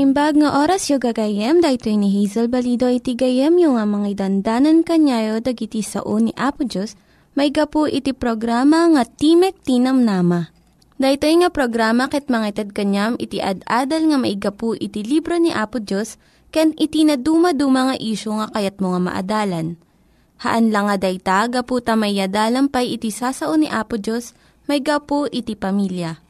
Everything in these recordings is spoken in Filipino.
Naimbag nga oras yung gagayem, dahil ni Hazel Balido iti gayem yung nga mga dandanan kanyayo dagiti sao ni Apo Diyos, may gapu iti programa nga Timek Tinam Nama. Dahito nga programa ket mga itad kanyam iti ad-adal nga maigapu iti libro ni Apo Diyos, ken iti na dumaduma nga isyo nga kayat mo nga maadalan. Haan lang nga dayta, gapu tamayadalam pay iti sasao ni Apo Diyos, may gapu iti pamilya.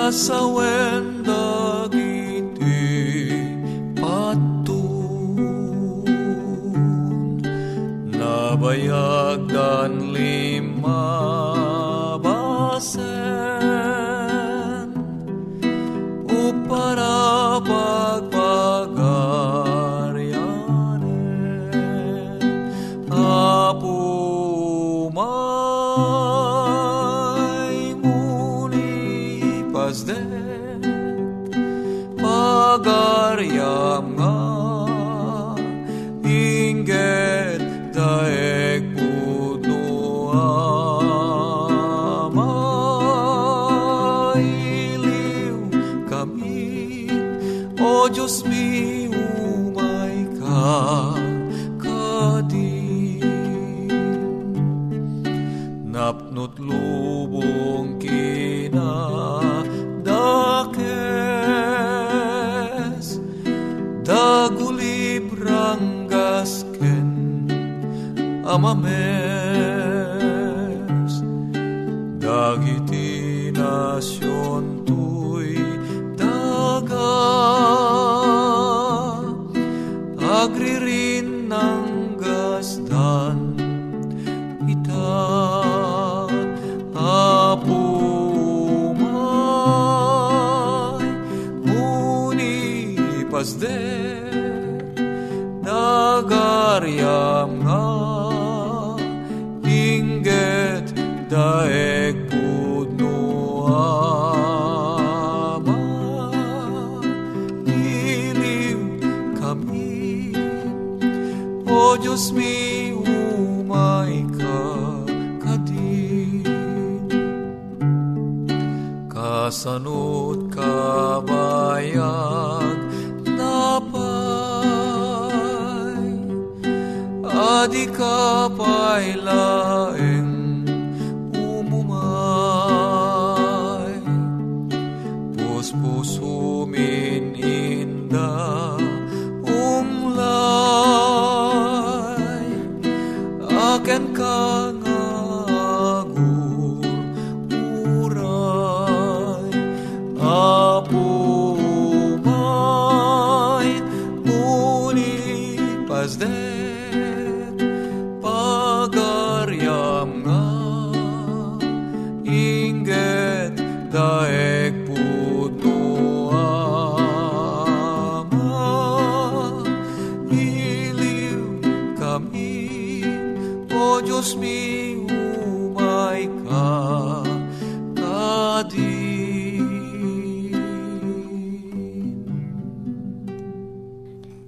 kasawen dagiti patun nabayag dan lima basen upara pagpagarianen dagiti nasyon tuy daga agririn ng Adi ka pa'y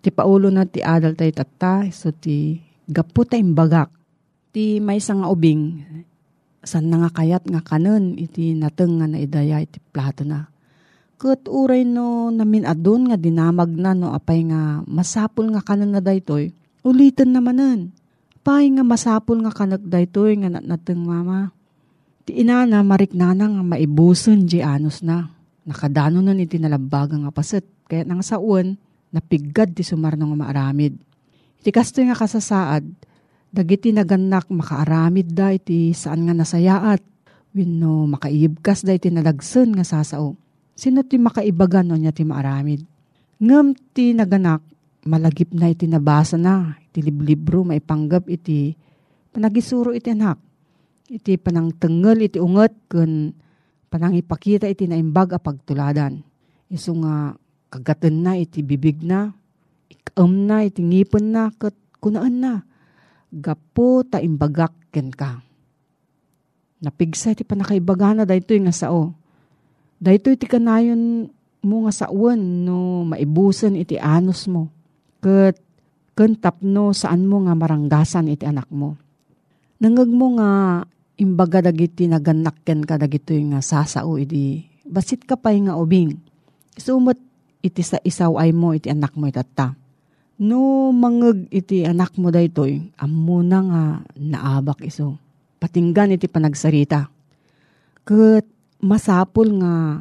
Ti paulo na ti adal tayo tata, so ti gapu tayong bagak. Ti may nga ubing, san na nga kayat nga kanon, iti nateng nga naidaya iti plato na. Kat uray no namin adun nga dinamag na no apay nga masapul nga kanon na daytoy, ulitin namanan. Apay nga masapul nga kanak daytoy nga nateng mama. Ti inana mariknana nga maibuson di anos na. Nakadano nun iti nalabaga nga paset. Kaya nang saun, napigad ti sumarno nga maaramid. Iti kasto nga kasasaad, dagiti naganak makaaramid da iti saan nga nasayaat. Wenno makaibkas da iti nalagsen nga sasao. Sino ti makaibagan no niya ti maaramid? Ngem ti naganak, malagip na iti nabasa na. Iti liblibro maipanggap iti panagisuro iti anak iti panang tengel iti unget kun panang ipakita iti naimbag a pagtuladan. Isu nga kagaten na iti bibig na, ikam na iti ngipon na, kat kunaan na. Gapo ta imbagak ken ka. Napigsa iti panakaibaga na dayto nga sao. Dayto iti kanayon mo nga sawan no maibusan iti anos mo. Kat kentap no saan mo nga maranggasan iti anak mo. Nangag mo nga imbaga dagiti naganakken ka dagito nga sasao iti basit ka pa'y nga ubing. Sumot iti sa isaw ay mo iti anak mo itata. No mangeg iti anak mo daytoy, ammo nga naabak iso. Patinggan iti panagsarita. Kat masapul nga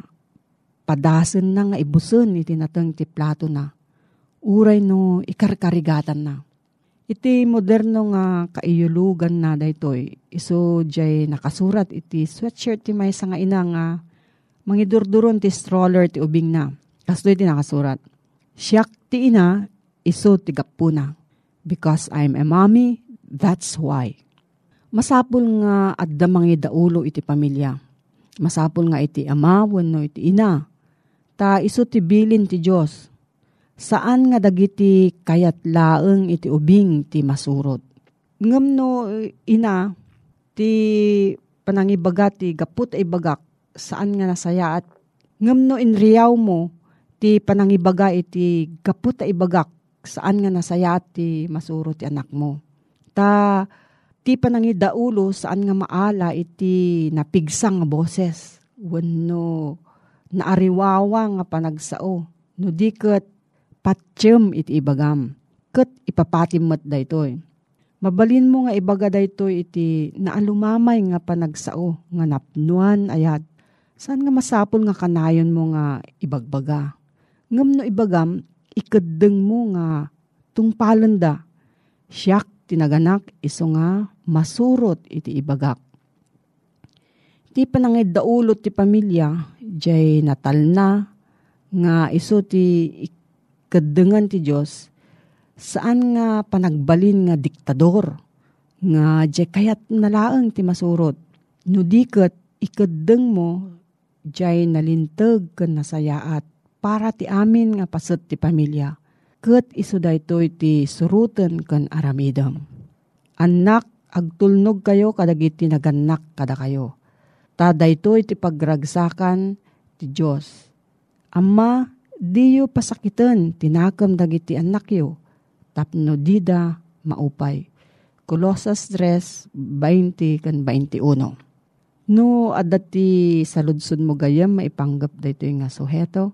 padasen na nga ibusen iti nateng iti plato na. Uray no ikarkarigatan na. Iti moderno nga kaiyulugan na daytoy. Iso jay nakasurat iti sweatshirt ti may nga ina nga mangidurduron ti stroller ti ubing na. Kasto iti nakasurat. Siyak ti ina, iso ti gapuna. Because I'm a mommy, that's why. Masapul nga adda mangi daulo iti pamilya. Masapul nga iti ama wenno iti ina. Ta iso ti bilin ti Dios. Saan nga dagiti kayat laeng iti ubing ti masurot. Ngem no ina ti panangibaga ti gaput ay bagak saan nga nasaya at ngem no inriyaw mo ti panangibaga iti gaput ay bagak saan nga nasaya ti masurot ti anak mo. Ta ti panangidaulo saan nga maala iti napigsang nga boses. Wenno naariwawa nga panagsao. No di ket patsyem iti ibagam. Ket ipapatim met daytoy. Mabalin mo nga ibaga daytoy iti naalumamay nga panagsao nga napnuan ayat. Saan nga masapol nga kanayon mo nga ibagbaga. Ngam no ibagam, ikaddeng mo nga tungpalanda. Siyak tinaganak iso nga masurot iti ibagak. Ti panangid daulot ti pamilya, jay natal na, nga iso ti kadengan ti Diyos, saan nga panagbalin nga diktador, nga jay kayat nalaang ti masurot. No diket ikadeng mo, jay nalintag ken nasayaat, para ti amin nga paset ti pamilya. Ket iso daytoy ti suruten ken aramidam. Anak, agtulnog kayo kadagiti naganak kada kayo. Ta daytoy ti pagragsakan ti Dios. Amma, diyo pasakiten tinakam dagiti anak yo. Tapno dida maupay. Kolosas 3, 20 kan 21. No, adati sa ludsud mo gayam, maipanggap dito nga suheto.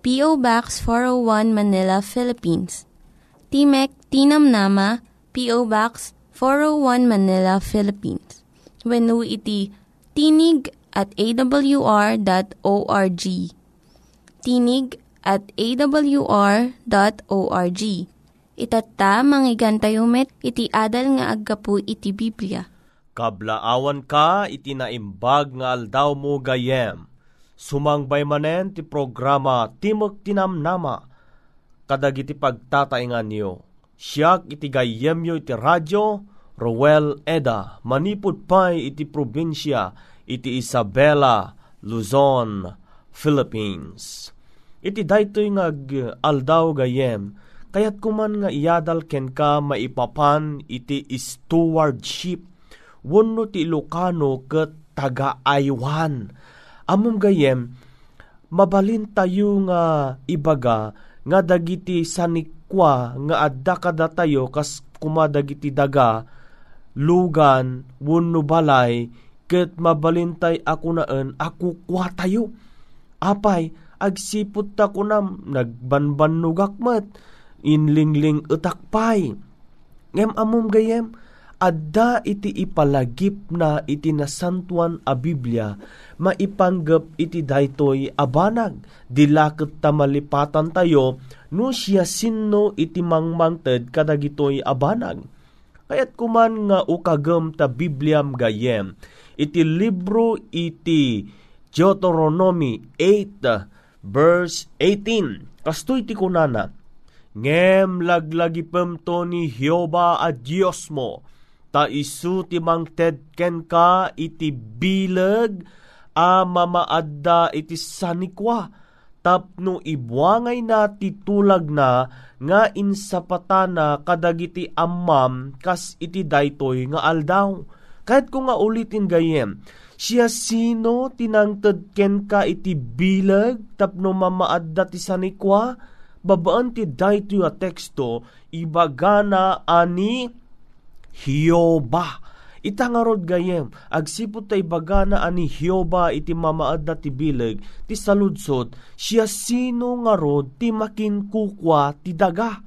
P.O. Box 401 Manila, Philippines. Timek Tinam Nama, P.O. Box 401 Manila, Philippines. When iti tinig at awr.org. Tinig at awr.org. Itatta, manggigan met, iti adal nga aggapu iti Biblia. Kablaawan ka iti naimbag nga aldaw mo gayem. Sumangbay manen ti programa Timok Tinamnama. Kadag iti pagtataingan niyo. Siyak iti gayem yo iti radyo, Rowel Eda, manipud pay iti probinsya, iti Isabela, Luzon, Philippines. Iti daytoy nga aldaw gayem, kayat kuman nga iyadal ken ka maipapan iti stewardship, wano ti Ilocano ket taga-aywan. Amom gayem, mabalin tayo nga ibaga nga dagiti sanikwa nga adda kada tayo kas kumadagiti daga lugan wenno balay ket mabalintay ako naan ako kwa tayo. Apay agsipot ta ko nam nagbanbanugak met inlingling utakpay. Ngem amom gayem adda iti ipalagip na iti nasantuan a Biblia maipanggep iti daytoy abanag dilaket ta malipatan tayo no siya sinno iti mangmangted kadagitoy abanag kayat kuman nga ukagem ta Bibliam gayem iti libro iti Deuteronomy 8 verse 18 kastoy ti kunana ngem laglagipem to ni Hioba a Dios mo ta isu ti mangted ken ka iti bileg a mamaadda iti sanikwa tapno ibuangay na titulag na nga insapatana kadagiti ammam kas iti daytoy nga aldaw. Kahit ko nga ulitin gayem, siya sino tinangted ken ka iti bilag tapno mamaadda ti sanikwa? Babaan ti daytoy a teksto, ibagana ani Hioba. Ita nga rod gayem, agsipot tay bagana ani Hioba iti mamaadda ti bileg, ti saludsod, siya sino nga rod ti makinkukwa ti daga.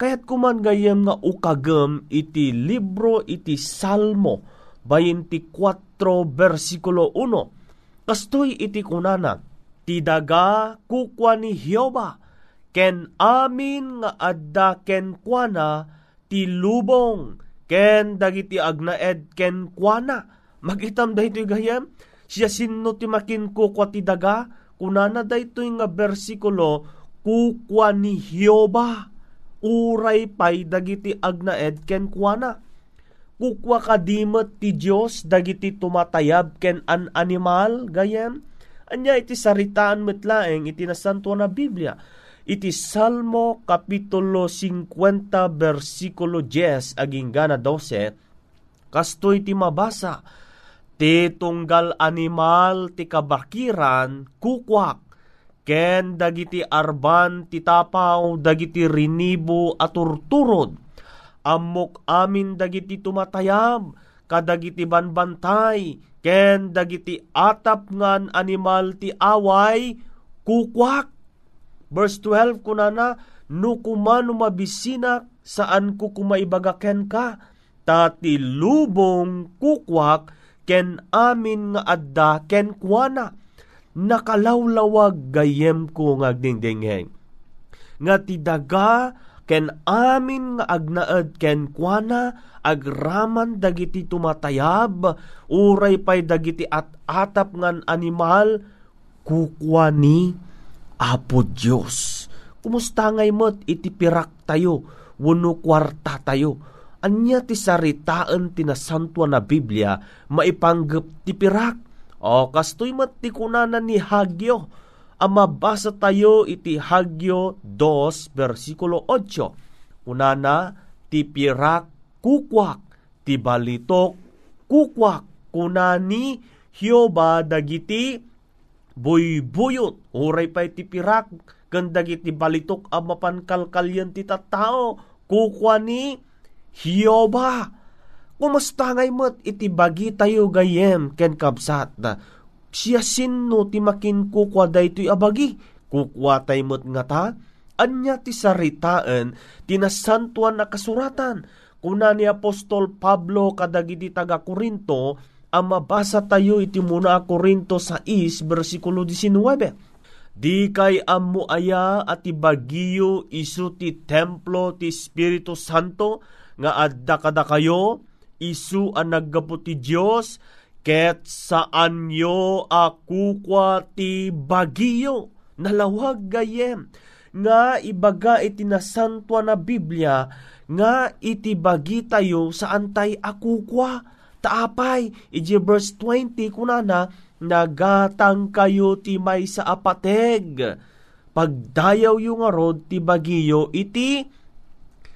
Kaya't kuman gayem nga ukagem iti libro iti Salmo, 24 versikulo 1. Kastoy iti kunana, ti daga kukwa ni Hioba, ken amin nga adda ken kuana ti lubong, ken dagiti agnaed ken kuana. Magitam daytoy gayam siya sinno ti makin kukwa ti daga. Kunana daytoy nga bersikulo kukwa ni Hioba. Uray pay dagiti agnaed ken kuana. Kukwa kadimet ti Dios dagiti tumatayab ken an animal gayem anya iti saritaan metlaeng iti nasanto na Biblia iti Salmo Kapitulo 50 versikulo 10 aging gana 12 kastoy ti mabasa ti tunggal animal ti kabakiran kukwak. Ken dagiti arban ti tapaw dagiti rinibo at turturod amok amin dagiti tumatayab kadagiti banbantay. Ken dagiti atap ngan animal ti away kukwak Verse 12 kunana, no kumano mabisinak saan ko kumaibagaken ka, tati lubong kukwak ken amin nga adda ken kuana. Nakalawlawag gayem ko nga dingdingheng. Nga ti daga ken amin nga agnaed ken kuana agraman dagiti tumatayab uray pay dagiti at atap ngan animal kukwani Apo Diyos. Kumusta ngay mo't itipirak tayo, wano kwarta tayo. Anya ti saritaan ti nasantua na Biblia, maipanggap ti pirak. O kastoy mat ti kunanan ni Hagyo. Ang mabasa tayo iti Hagyo 2 versikulo 8. Unana, ti pirak kukwak, ti balitok kukwak kunani Hioba dagiti buybuyot uray pa iti pirak ken dagiti balitok a mapankalkalyan ti tattao kukwa ni Hioba. Kumusta ngay met iti bagi tayo gayem ken kabsat? Na siya sinno ti makin kukwa daytoy abagi kukwa tay met nga ta anya ti saritaan tinasantuan na kasuratan. Kuna ni Apostol Pablo kadagiti taga Korinto ang mabasa tayo iti muna Korinto 6 versikulo 19 Di kay ammo aya at ibagiyo isu ti templo ti Espiritu Santo nga adda kada kayo isu ang naggapo ti Diyos, ket saan yo akukwa ti bagiyo, nalawag gayem, nga ibaga iti nasantua na Biblia, nga iti bagi tayo saan tay akukwa, taapay, iti verse 20 kunana, nagatang kayo ti may sa apateg, pagdayaw yung arod ti bagiyo iti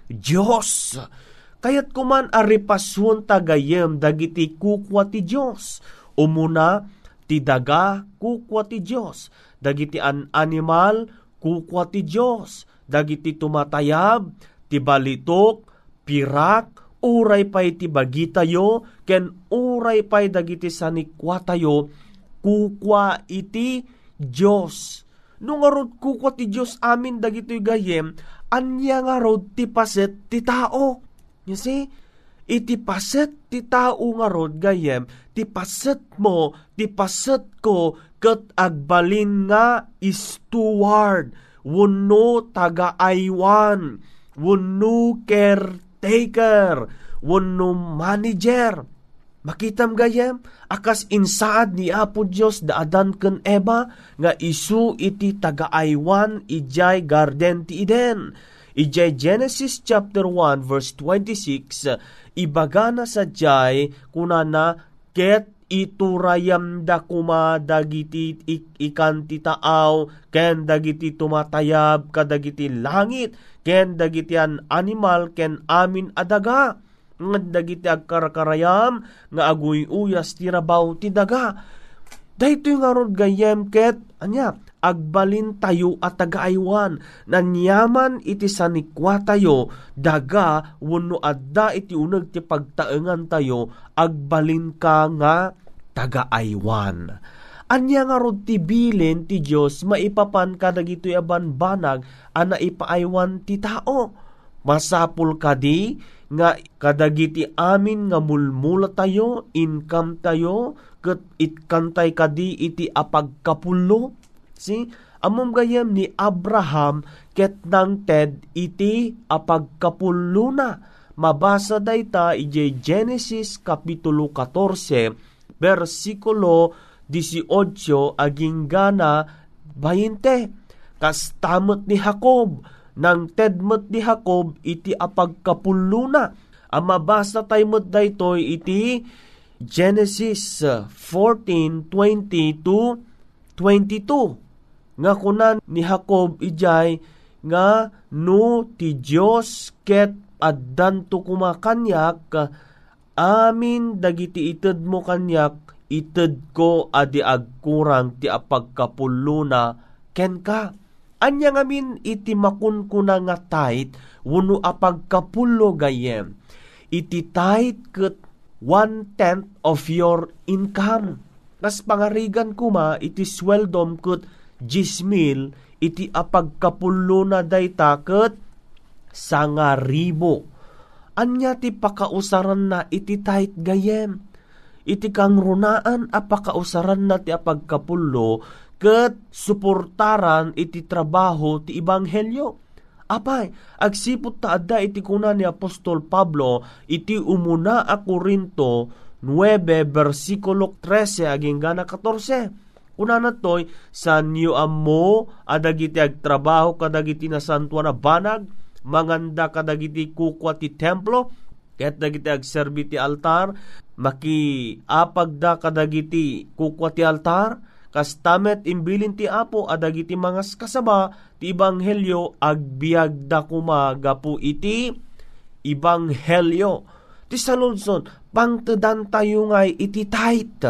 Diyos. Kayat kuman aripasun tagayem dagiti kukwa ti Diyos. Umuna ti daga kukwa ti Diyos. Dagiti an animal kukwa ti Diyos. Dagiti tumatayab, ti balitok, pirak, uray pay ti bagitayo, ken uray pay dagiti sanikwa tayo, kukwa iti Diyos. Nung arod kukwa ti Diyos amin dagito gayem, anya nga rod ti paset ti tao You see? Iti paset ti tao nga rod gayem, ti paset mo, ti paset ko, kat agbalin nga steward, wano taga-aywan, wano caretaker, wano manager. Makitam gayem, akas insaad ni Apo Diyos daadan ken Eba, nga isu iti taga-aywan ijay garden ti Eden Ijay Genesis chapter 1 verse 26, ibagana sa jay kunana ket iturayam da kuma dagiti ik, ikan ti taaw ken dagiti tumatayab kadagiti langit ken dagiti an animal ken amin adaga nga dagiti agkarakarayam nga aguy uyas ti rabaw ti daga. Daytoy nga rod gayem ket anya agbalin tayo at tagaaywan, nanyaman iti sanikwa tayo, daga wano adda iti unag ti pagtaengan tayo, agbalin ka nga tagaaywan. Anya nga rod ti bilin ti Diyos maipapan ka dagitoy aban banag ana ipaaywan ti tao. Masapul kadi nga kadagiti amin nga mulmula tayo, income tayo, ket itkantay kadi iti apagkapulo Si amom gayam ni Abraham ket nang ted iti apagkapuluna. Mabasa dayta ije Genesis kapitulo 14 versikulo 18 aging gana 20. Kastamot ni Jacob nang tedmet ni Jacob iti apagkapuluna. Ang mabasa tayo mo daytoy iti Genesis 14:20 to 22 nga kunan ni Jacob ijay nga no ti Dios ket addanto kumakanyak amin dagiti ited mo kanyak ited ko adi agkurang ti apagkapuluna ken ka anya ngamin iti makunkuna nga tight wano apagkapulo gayem iti tight ket one-tenth of your income. Nas pangarigan kuma iti sweldom ket jismil iti apagkapulo na dayta ket sangaribo. Anya ti pakausaran na iti tight gayem. Iti kang runaan apakausaran na ti apagkapulo ket suportaran iti trabaho ti ibanghelyo. Apay, agsipot ta adda iti kuna ni Apostol Pablo iti umuna a Korinto 9 versikulo 13 aging gana 14 Una na toy, sa niyo ammo, adagiti agtrabaho kadagiti na santua na banag, manganda kadagiti kukwa ti templo, ket dagiti agserbi ti altar, maki apag da kadagiti kukwa ti altar, kastamet imbilin ti apo adagiti mga kasaba ti ebanghelyo agbiag da kuma gapu iti ebanghelyo Ti salunson, pangtedan tayo ngay iti tight.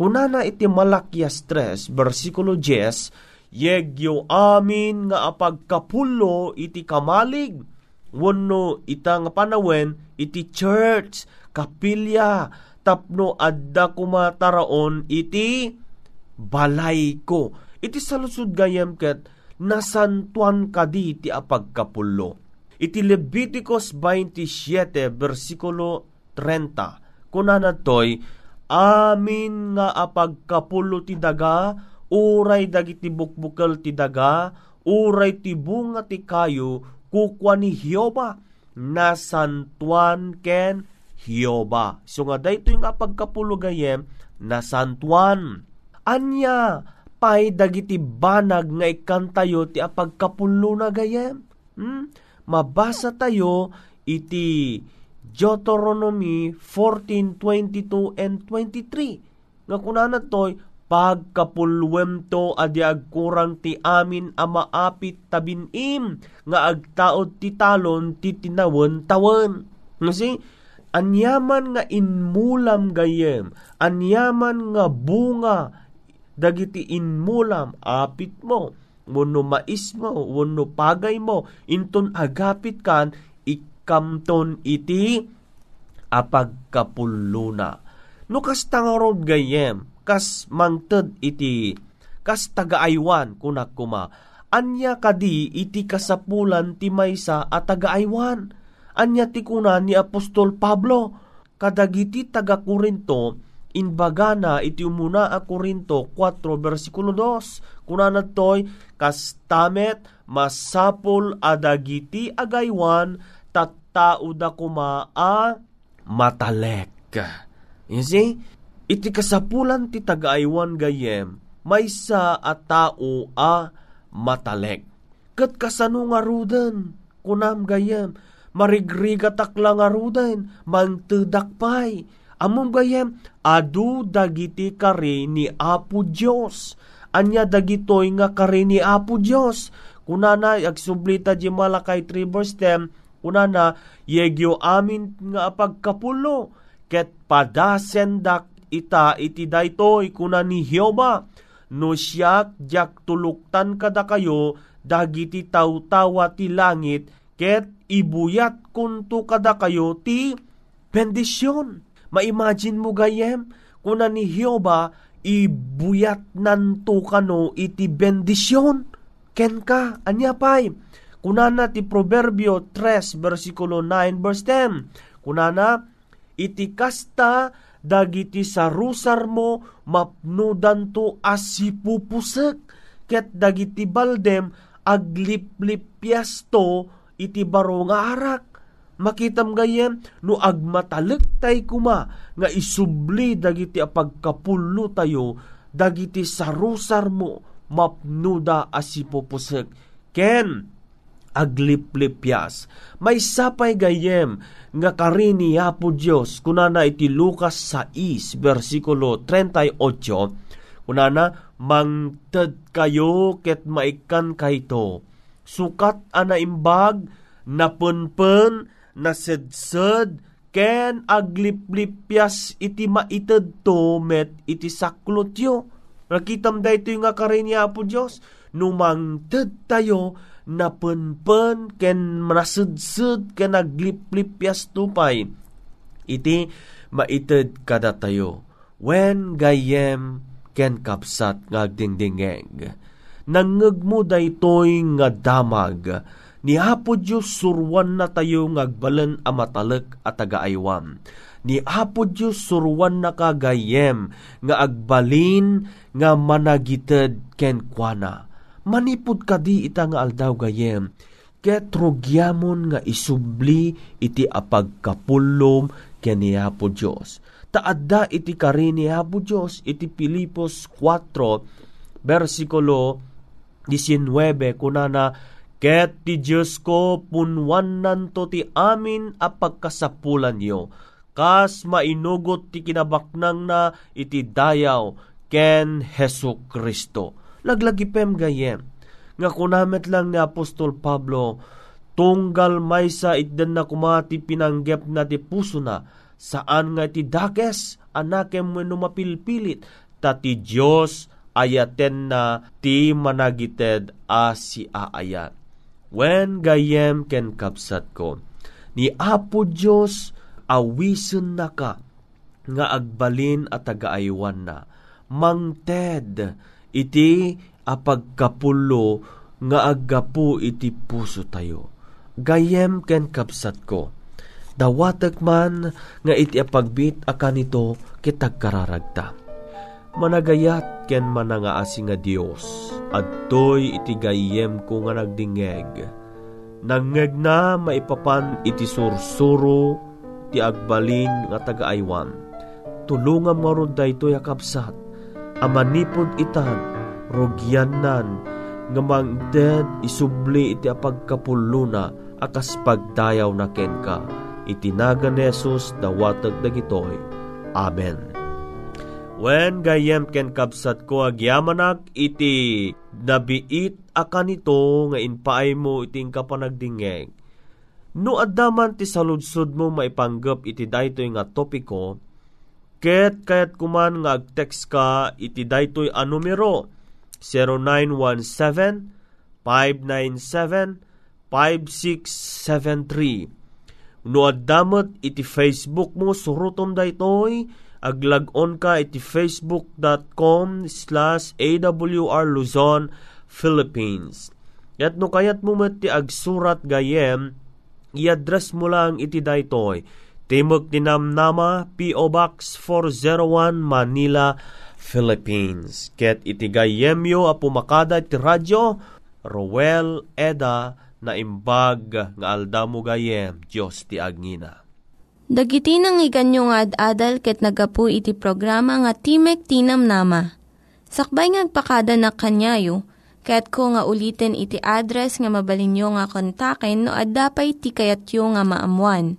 Kunana iti malakya stress, versikulo 10, Yegyo amin nga apagkapulo iti kamalig, wano ita nga panawen iti church, kapilya, tapno adda kumataraon iti balay ko. Iti salusod gayem ket nasantuan kadi ti apagkapulo. Iti Leviticus 27 versikulo 30 kunana toy amin nga apagkapulo ti daga uray dagiti bukbukal ti daga uray ti bunga ti kayo kukwa ni Hioba nasantuan ken Hioba. So nga dayto yung apagkapulo gayem nasantuan. Anya pay dagiti banag nga ikantayo ti apagkapulo na gayem. Hmm? Mabasa tayo iti Deuteronomy 14:22 and 23. Nga kunana toy pagkapulwem to adi agkurang ti amin a maapit tabinim nga agtaod ti talon ti tinawon tawon. Kasi anyaman nga inmulam gayem, anyaman nga bunga dagiti inmulam apit mo wenno mais mo wenno pagay mo inton agapit kan ikamton iti apagkapuluna no kas tangarod gayem kas mangted iti kas tagaaywan kunak kuma anya kadi iti kasapulan ti maysa at tagaaywan anya ti kuna ni Apostol Pablo kadagiti taga Korinto inbaga na iti umuna a Korinto 4 versikulo 2 kunana toy kastamet masapol adagiti agaywan tattao da kuma a matalek. You see? Iti kasapulan ti tagaaywan gayem maysa a tao a matalek. Kat kasano nga ruden kunam gayem marigriga takla nga ruden mangtedak pay Amom gayem, adu dagiti kari ni Apo Diyos. Anya dagitoy nga kari ni Apo Diyos. Kunana, agsublita di malakay 3 verse 10, kunana, yegyo amin nga pagkapulo, ket padasendak ita iti daytoy kuna ni Hioba, no siyak jak tuluktan kada kayo, dagiti tawtawa ti langit, ket ibuyat kunto kada kayo ti bendisyon Maimagine mo gayem, kuna ni Hioba, ibuyat nanto kano iti bendisyon. Ken ka, anya pay. Kunana ti Proverbio 3, versikulo 9, verse 10. Kunana, iti kasta dagiti sarusar mo mapnudan to asipupusek ket dagiti baldem agliplipyas to iti baro nga arak makitam gayem no agmatalek tay kuma nga isubli dagiti apagkapulo tayo dagiti sarusar mo mapnuda asipopusek ken agliplipyas may sapay gayem nga karini Apo Dios kunana iti Lucas 6 versikulo 38 kunana mangted kayo ket maikan kayto sukat ana imbag napunpen nasedsed ken agliplipyas iti maited to met iti saklotyo. Nakitam da ito yung akarin niya po Diyos. Numangted tayo napenpen ken manasedsed ken agliplipyas tupay. Iti maited kada tayo. When gayem ken kapsat ngagdingdingeg. Nangeg mo daytoy nga damag Ni Apo Diyos surwan na tayo ngagbalan a matalek at tagaaywan. Ni Apo Diyos surwan na kagayem nga agbalin nga managited ken kuana. Manipod kadi ita nga aldaw gayem. Ket rugyamon nga isubli iti apagkapulom ken ni Apo Diyos. Taadda iti kari ni Apo Diyos iti Pilipos 4 versikulo 19 kunana Ket ti Diyos ko punwan nanto ti amin a pagkasapulan yo. Kas mainugot ti kinabaknang na iti dayaw ken Heso Kristo. Laglagipem gayem. Nga kunamet lang ni Apostol Pablo, tunggal maysa itden na kumati pinanggep na ti puso na, saan nga ti dakes, anakem mo mapilpilit, ta ti Diyos ayaten na ti managited a si aayat. When gayem ken kapsat ko, ni Apo Diyos awisen na ka, nga agbalin at tagaaywan na. Mangted, iti apagkapulo nga aggapu iti puso tayo. Gayem ken kapsat ko, dawatek man nga iti apagbit akan ito kitag kararagta. Managayat ken manangaasi nga Dios adtoy iti gayem ko nga nagdingeg. Nangeg na maipapan iti sursuro ti agbalin nga tagaaywan. Tulungam nga ron daytoy akabsat. Amanipod itan, rugyanan, nga mangded isubli iti apagkapuluna akas pagdayaw na ken ka. Itinaga ni Jesus dawatag dagitoy. Amen. When gayem ken kabsat ko agyamanak iti nabiit akan ito nga inpaay mo iting kapanagdingeg. No addaman ti saludsod mo maipanggap iti daytoy nga topiko, ket kayat kuman nga agtext ka iti daytoy a numero 0917 597 5673. No addamot iti Facebook mo surutom daytoy aglag-on ka iti facebook.com slash awr Luzon, Philippines. At no kayat mo ti agsurat gayem, i-address mo lang iti daytoy. Timog Tinamnama, P.O. Box 401, Manila, Philippines. Ket iti gayemyo a pumakada iti radyo, Rowel Eda, na imbag nga aldamo gayem, Diyos ti agngina. Dagiti nang iganyo nga ad-adal ket nagapu iti programa nga Timek Tinam Nama. Sakbay ngagpakada na kanyayo, ket ko nga ulitin iti address nga mabalinyo nga kontaken no ad-dapay tikayatyo nga maamuan.